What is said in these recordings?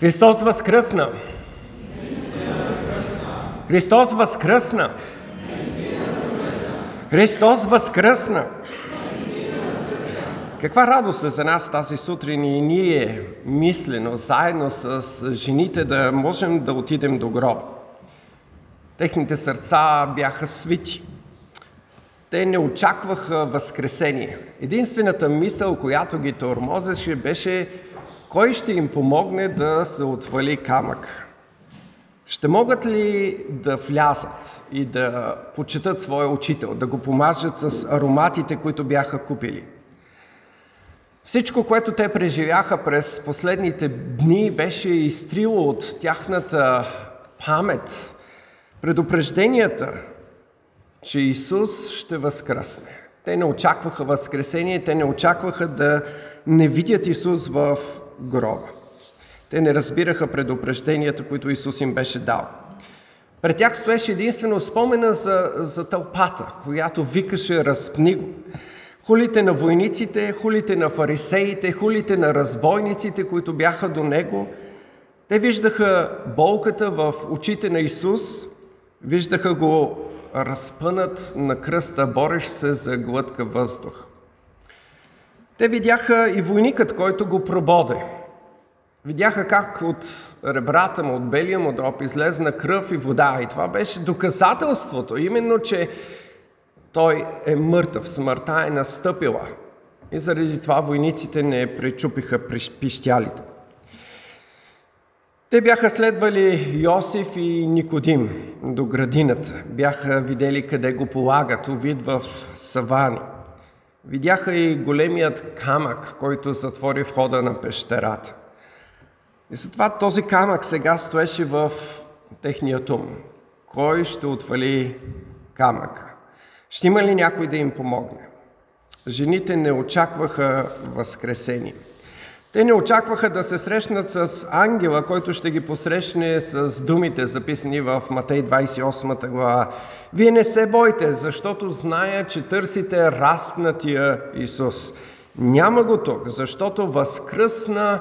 Христос възкръсна! Христос възкръсна! Христос възкръсна! Каква радост е за нас тази сутрин и ние мислено, заедно с жените да можем да отидем до гроба. Техните сърца бяха свити. Те не очакваха възкресение. Единствената мисъл, която ги тормозеше, беше кой ще им помогне да се отвали камък. Ще могат ли да влязат и да почитат своя учител, да го помажат с ароматите, които бяха купили? Всичко, което те преживяха през последните дни, беше изтрило от тяхната памет предупрежденията, че Исус ще възкръсне. Те не очакваха възкресение, те не очакваха да не видят Исус в гроба. Те не разбираха предупрежденията, които Исус им беше дал. Пред тях стоеше единствено спомена за, за тълпата, която викаше разпни го. Хулите на войниците, хулите на фарисеите, хулите на разбойниците, които бяха до него. Те виждаха болката в очите на Исус, виждаха го разпънат на кръста, борещ се за глътка въздух. Те видяха и войникът, който го прободе. Видяха как от ребрата му, от белия му дроб излезна кръв и вода. И това беше доказателството, именно, че той е мъртъв, смъртта е настъпила. И заради това войниците не пречупиха пищялите. Те бяха следвали Йосиф и Никодим до градината. Бяха видели къде го полагат, увид в савани. Видяха и големият камък, който затвори входа на пещерата. И затова този камък сега стоеше в техния ум. Кой ще отвали камъка? Ще има ли някой да им помогне? Жените не очакваха възкресение. Те не очакваха да се срещнат с ангела, който ще ги посрещне с думите, записани в Матей 28 глава. Вие не се бойте, защото зная, че търсите разпнатия Исус. Няма го тук, защото възкръсна,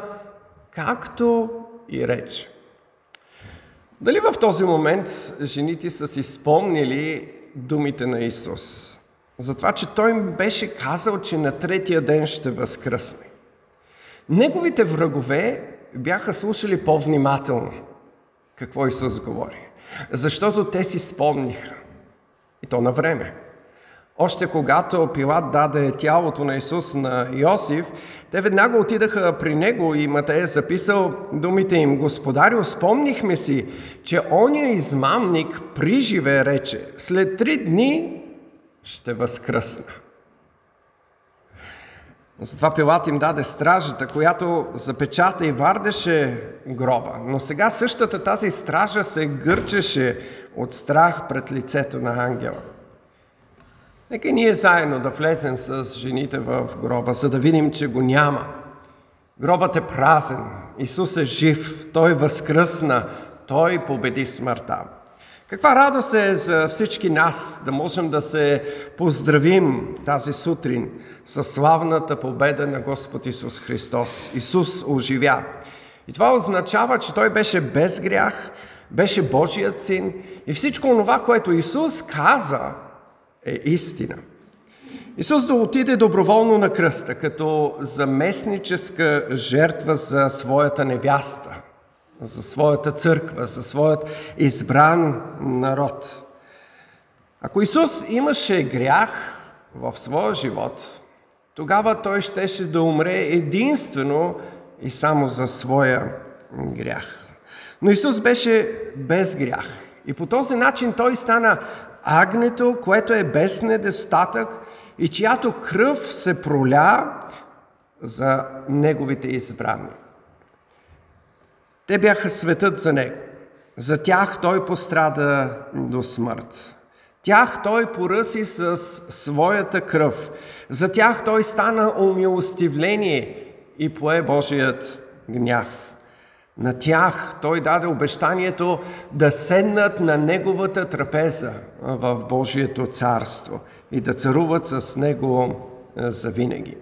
както и рече. Дали в този момент жените са си спомнили думите на Исус? За това, че Той им беше казал, че на третия ден ще възкръсне. Неговите врагове бяха слушали по-внимателно какво Исус говори. Защото те си спомниха. И то на време. Още когато Пилат даде тялото на Исус на Йосиф, те веднага отидаха при него и Матей е записал думите им. Господарю, спомнихме си, че оня измамник при живе рече, след три дни ще възкръсна. Затова Пилат им даде стражата, която запечата и вардеше гроба. Но сега същата тази стража се гърчеше от страх пред лицето на ангела. Нека ние заедно да влезем с жените в гроба, за да видим, че го няма. Гробът е празен, Исус е жив, Той възкръсна, Той победи смъртта. Каква радост е за всички нас да можем да се поздравим тази сутрин с славната победа на Господ Исус Христос. Исус оживя. И това означава, че Той беше без грях, беше Божият син и всичко това, което Исус каза, е истина. Исус да отиде доброволно на кръста, като заместническа жертва за своята невяста – за своята църква, за своят избран народ. Ако Исус имаше грях в своя живот, тогава той щеше да умре единствено и само за своя грях. Но Исус беше без грях. И по този начин той стана агнето, което е без недостатък и чиято кръв се проля за неговите избрани. Те бяха светът за него. За тях той пострада до смърт. Тях той поръси с своята кръв. За тях той стана умилостивление и пое Божият гняв. На тях той даде обещанието да седнат на неговата трапеза в Божието царство и да царуват с него завинаги.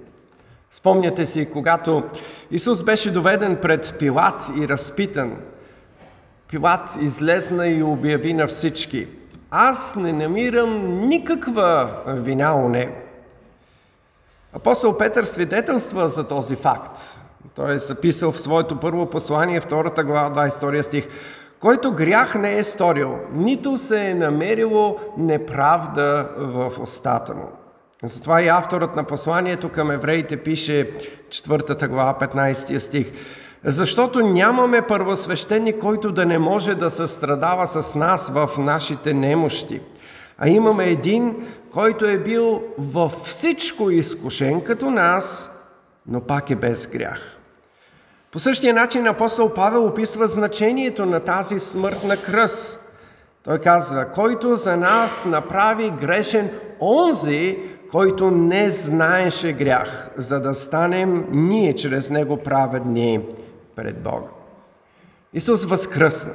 Спомняте си, когато Исус беше доведен пред Пилат и разпитан, Пилат излезна и обяви на всички, аз не намирам никаква вина у него. Апостол Петър свидетелства за този факт. Той е записал в своето първо послание, втората глава, 22 стих. Който грях не е сторил, нито се е намерило неправда в устата му. Затова и авторът на посланието към евреите пише 4 глава, 15 стих. Защото нямаме първосвещеник, който да не може да състрадава с нас в нашите немощи. А имаме един, който е бил във всичко изкушен като нас, но пак е без грях. По същия начин апостол Павел описва значението на тази смърт на кръст. Той казва, който за нас направи грешен онзи, който не знаеше грях, за да станем ние чрез него праведни пред Бога. Исус възкръсна.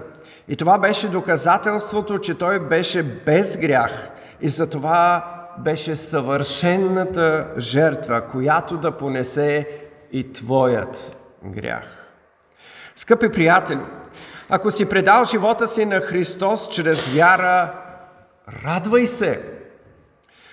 И това беше доказателството, че Той беше без грях и затова беше съвършенната жертва, която да понесе и Твоят грях. Скъпи приятели, ако си предал живота си на Христос чрез вяра, радвай се.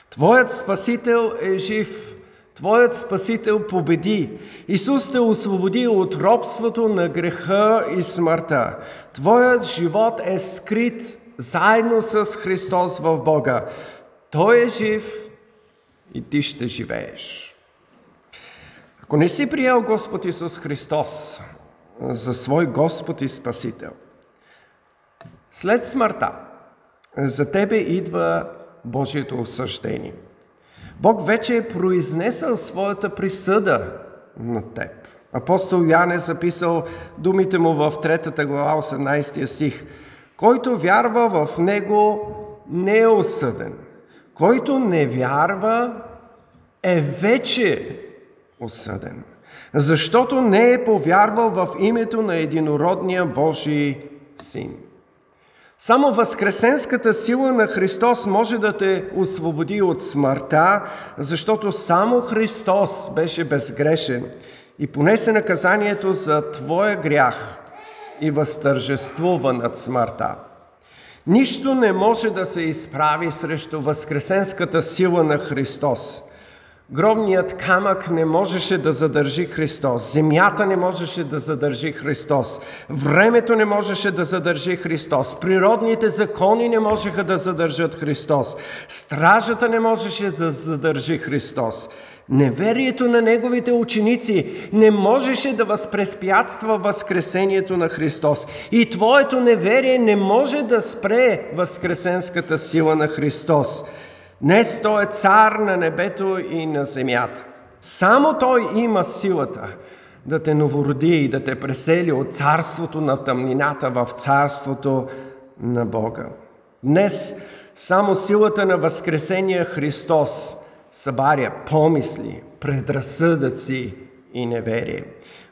Твоят Спасител е жив. Твоят Спасител победи. Исус те освободи от робството на греха и смъртта. Твоят живот е скрит заедно с Христос в Бога. Той е жив и ти ще живееш. Ако не си приел Господ Исус Христос за свой Господ и Спасител, след смъртта за тебе идва Божието осъждение. Бог вече е произнесъл своята присъда на теб. Апостол Ян е записал думите му в 3 глава 18 стих. Който вярва в Него не е осъден. Който не вярва е вече осъден. Защото не е повярвал в името на единородния Божий Син. Само възкресенската сила на Христос може да те освободи от смъртта, защото само Христос беше безгрешен и понесе наказанието за твоя грях и възтържествува над смъртта. Нищо не може да се изправи срещу възкресенската сила на Христос – Гробният камък не можеше да задържи Христос. Земята не можеше да задържи Христос. Времето не можеше да задържи Христос. Природните закони не можеха да задържат Христос. Стражата не можеше да задържи Христос. Неверието на неговите ученици не можеше да възпреспятства възкресението на Христос. И твоето неверие не може да спре възкресенската сила на Христос. Днес Той е цар на небето и на земята. Само Той има силата да те новороди и да те пресели от царството на тъмнината в царството на Бога. Днес само силата на Възкресения Христос събаря помисли, предразсъдъци и неверие.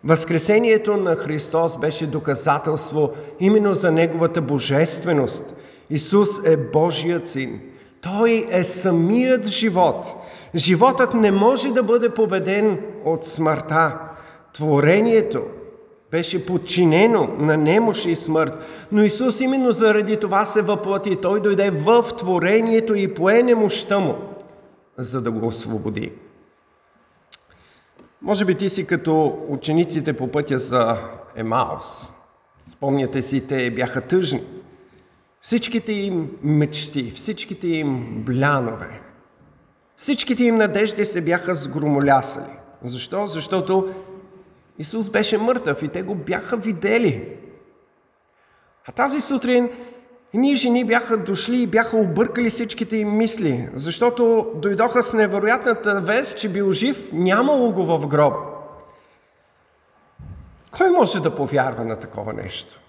Възкресението на Христос беше доказателство именно за Неговата божественост. Исус е Божият син – той е самият живот. Животът не може да бъде победен от смъртта. Творението беше подчинено на немощ и смърт, но Исус именно заради това се въплати. Той дойде в творението и пое немощта му, за да го освободи. Може би ти си като учениците по пътя за Емаус. Спомняте си, те бяха тъжни. Всичките им мечти, всичките им блянове, всичките им надежди се бяха сгромолясали. Защо? Защото Исус беше мъртъв и те го бяха видели. А тази сутрин ние жени бяха дошли и бяха объркали всичките им мисли, защото дойдоха с невероятната вест, че бил жив, нямало го в гроба. Кой може да повярва на такова нещо?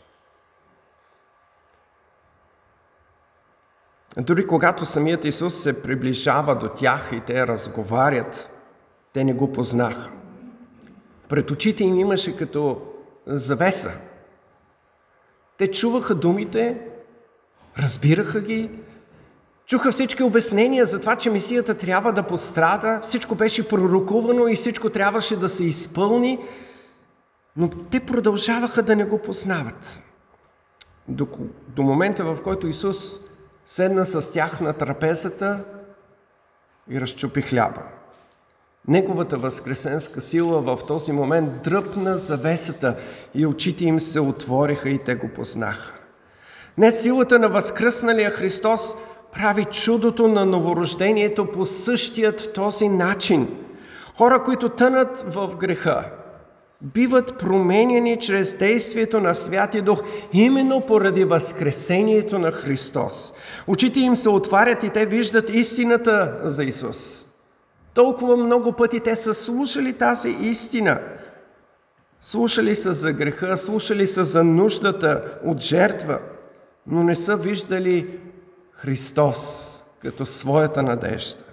Дори когато самият Исус се приближава до тях и те разговарят, те не го познаха. Пред очите им имаше като завеса. Те чуваха думите, разбираха ги, Чуха всички обяснения за това, че Месията трябва да пострада, всичко беше пророкувано и всичко трябваше да се изпълни, но те продължаваха да не го познават. До, до момента, в който Исус седна с тях на трапезата и разчупи хляба. Неговата възкресенска сила в този момент дръпна завесата и очите им се отвориха и те го познаха. Не силата на възкръсналия Христос прави чудото на новорождението по същият този начин. Хора, които тънат в греха, биват променени чрез действието на Святи Дух, именно поради възкресението на Христос. Очите им се отварят и те виждат истината за Исус. Толкова много пъти те са слушали тази истина. Слушали са за греха, слушали са за нуждата от жертва, но не са виждали Христос като своята надежда,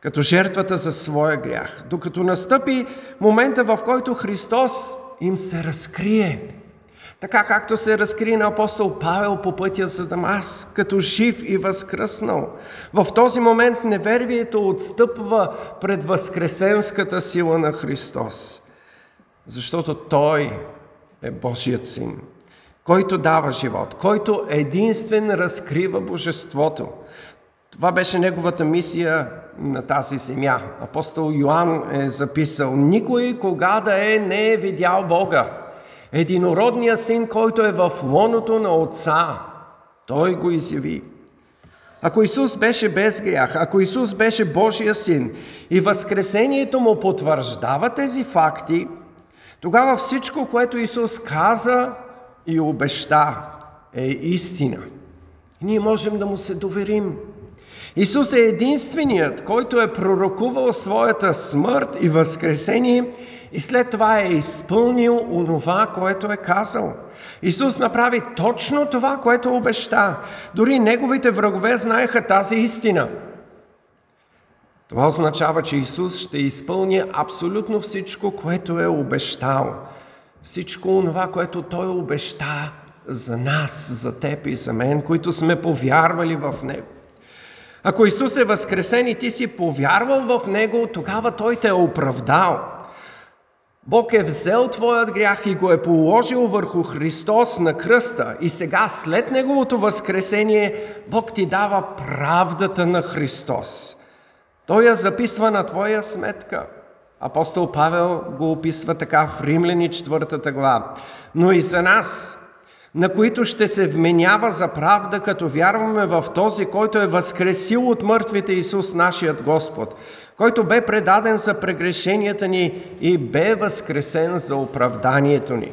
като жертвата за своя грях, докато настъпи момента, в който Христос им се разкрие. Така както се разкри на апостол Павел по пътя за Дамас, като жив и възкръснал. В този момент неверието отстъпва пред възкресенската сила на Христос, защото Той е Божият син който дава живот, който единствен разкрива Божеството. Това беше неговата мисия на тази земя. Апостол Йоанн е записал, никой кога да е не е видял Бога. Единородният син, който е в лоното на Отца, той го изяви. Ако Исус беше без грях, ако Исус беше Божия син и възкресението му потвърждава тези факти, тогава всичко, което Исус каза, и обеща е истина. Ние можем да му се доверим. Исус е единственият, който е пророкувал своята смърт и възкресение и след това е изпълнил онова, което е казал. Исус направи точно това, което обеща. Дори неговите врагове знаеха тази истина. Това означава, че Исус ще изпълни абсолютно всичко, което е обещал всичко това, което Той обеща за нас, за теб и за мен, които сме повярвали в Него. Ако Исус е възкресен и ти си повярвал в Него, тогава Той те е оправдал. Бог е взел твоят грях и го е положил върху Христос на кръста. И сега, след Неговото възкресение, Бог ти дава правдата на Христос. Той я записва на твоя сметка – Апостол Павел го описва така в Римляни 4 глава. Но и за нас, на които ще се вменява за правда, като вярваме в този, който е възкресил от мъртвите Исус, нашият Господ, който бе предаден за прегрешенията ни и бе възкресен за оправданието ни.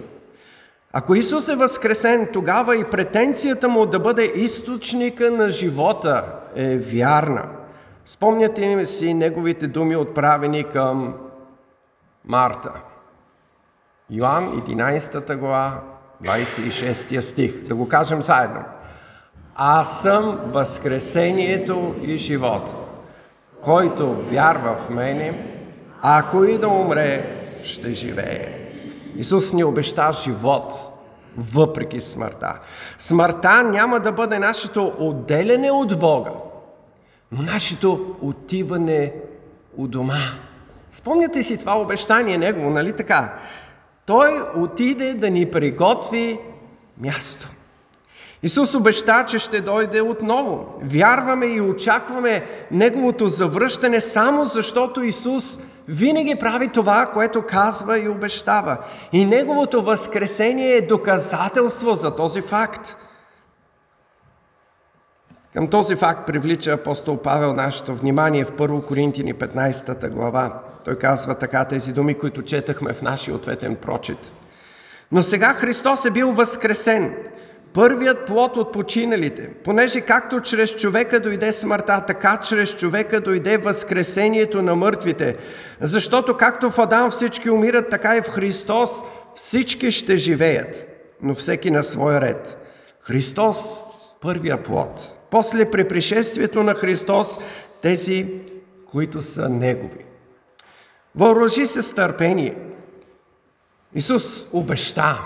Ако Исус е възкресен, тогава и претенцията му да бъде източника на живота е вярна. Спомняте си неговите думи отправени към Марта. Йоан 11 глава, 26 стих. Да го кажем заедно. Аз съм възкресението и живот. Който вярва в мене, ако и да умре, ще живее. Исус ни обеща живот въпреки смъртта. Смъртта няма да бъде нашето отделяне от Бога, но нашето отиване у дома. Спомняте си това обещание негово, нали така? Той отиде да ни приготви място. Исус обеща, че ще дойде отново. Вярваме и очакваме Неговото завръщане само защото Исус винаги прави това, което казва и обещава. И Неговото възкресение е доказателство за този факт. Към този факт привлича апостол Павел нашето внимание в 1 Коринтини 15 глава. Той казва така тези думи, които четахме в нашия ответен прочит. Но сега Христос е бил възкресен, първият плод от починалите, понеже както чрез човека дойде смъртта, така чрез човека дойде възкресението на мъртвите. Защото както в Адам всички умират, така и в Христос всички ще живеят, но всеки на своя ред. Христос – първия плод. После при пришествието на Христос тези, които са Негови. Въоръжи се с търпение. Исус обеща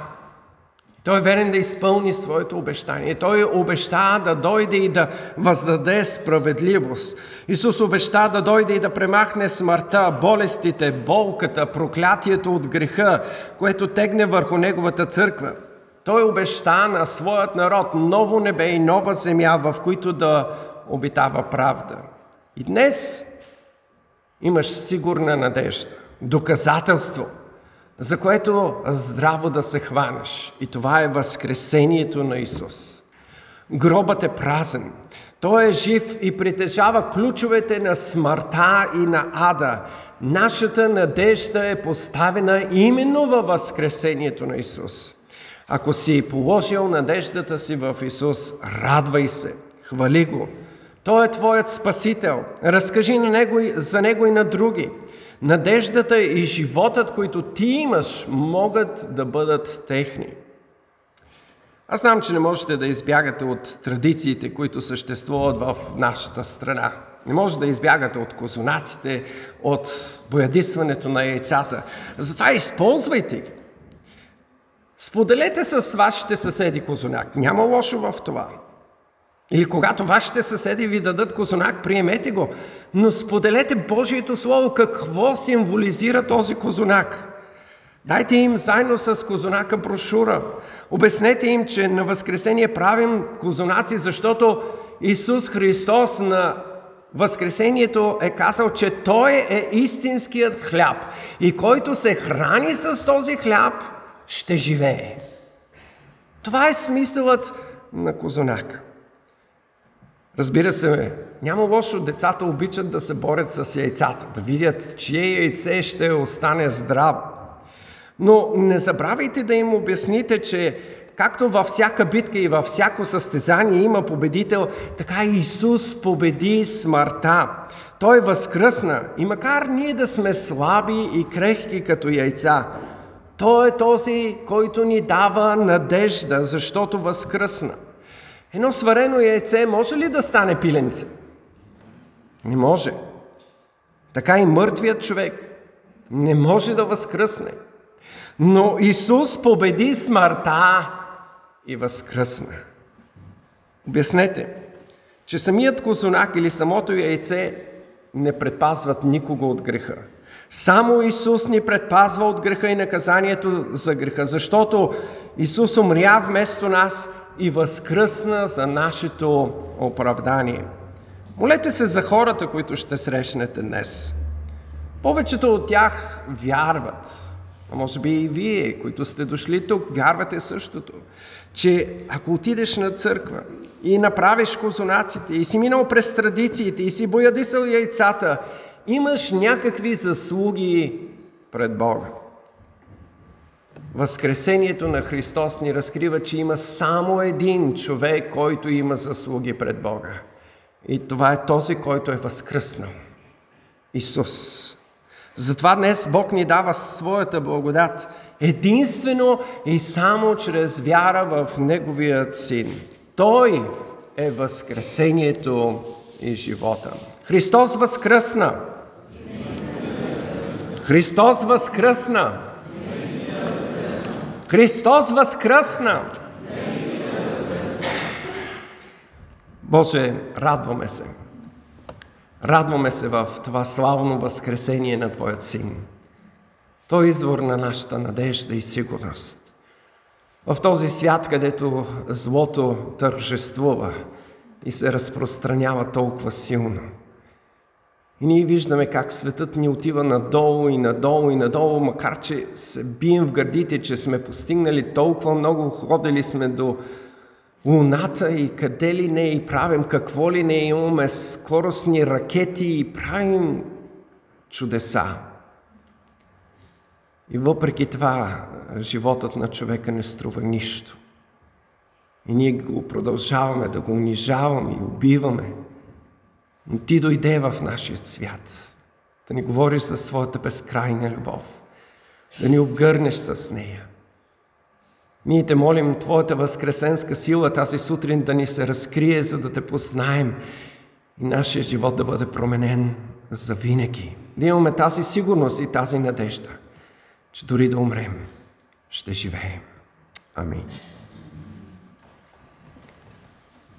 Той е верен да изпълни своето обещание. Той обеща да дойде и да въздаде справедливост. Исус обеща да дойде и да премахне смъртта, болестите, болката, проклятието от греха, което тегне върху Неговата църква. Той обеща на своят народ ново небе и нова земя, в които да обитава правда. И днес имаш сигурна надежда, доказателство – за което здраво да се хванеш. И това е възкресението на Исус. Гробът е празен. Той е жив и притежава ключовете на смъртта и на ада. Нашата надежда е поставена именно във възкресението на Исус. Ако си положил надеждата си в Исус, радвай се, хвали Го. Той е Твоят Спасител. Разкажи на него, за Него и на други. Надеждата и животът, които ти имаш, могат да бъдат техни. Аз знам, че не можете да избягате от традициите, които съществуват в нашата страна. Не може да избягате от козунаците, от боядисването на яйцата. Затова използвайте ги. Споделете с вашите съседи козуняк. Няма лошо в това. Или когато вашите съседи ви дадат козунак, приемете го. Но споделете Божието Слово какво символизира този козунак. Дайте им заедно с козунака брошура. Обяснете им, че на Възкресение правим козунаци, защото Исус Христос на Възкресението е казал, че Той е истинският хляб и който се храни с този хляб, ще живее. Това е смисълът на козунака. Разбира се, няма лошо, децата обичат да се борят с яйцата, да видят, чие яйце ще остане здраво. Но не забравяйте да им обясните, че както във всяка битка и във всяко състезание има победител, така Исус победи смъртта. Той възкръсна и макар ние да сме слаби и крехки като яйца, Той е този, който ни дава надежда, защото възкръсна. Едно сварено яйце може ли да стане пиленце? Не може. Така и мъртвият човек не може да възкръсне. Но Исус победи смъртта и възкръсна. Обяснете, че самият козунак или самото яйце не предпазват никого от греха. Само Исус ни предпазва от греха и наказанието за греха, защото Исус умря вместо нас и възкръсна за нашето оправдание. Молете се за хората, които ще срещнете днес. Повечето от тях вярват, а може би и вие, които сте дошли тук, вярвате същото, че ако отидеш на църква и направиш козунаците, и си минал през традициите, и си боядисал яйцата, имаш някакви заслуги пред Бога. Възкресението на Христос ни разкрива, че има само един човек, който има заслуги пред Бога. И това е този, който е възкръснал. Исус. Затова днес Бог ни дава своята благодат единствено и само чрез вяра в Неговият Син. Той е възкресението и живота. Христос възкръсна. Христос възкръсна. Христос възкръсна! Боже, радваме се. Радваме се в това славно възкресение на Твоят Син. Той е извор на нашата надежда и сигурност. В този свят, където злото тържествува и се разпространява толкова силно – и ние виждаме как светът ни отива надолу и надолу и надолу, макар че се бием в гърдите, че сме постигнали толкова много, ходили сме до Луната и къде ли не и правим какво ли не имаме скоростни ракети и правим чудеса. И въпреки това животът на човека не струва нищо. И ние го продължаваме да го унижаваме и убиваме. Но ти дойде в нашия свят да ни говориш за своята безкрайна любов, да ни обгърнеш с нея. Ние те молим Твоята възкресенска сила тази сутрин да ни се разкрие, за да те познаем и нашия живот да бъде променен за винаги. Да имаме тази сигурност и тази надежда, че дори да умрем, ще живеем. Амин.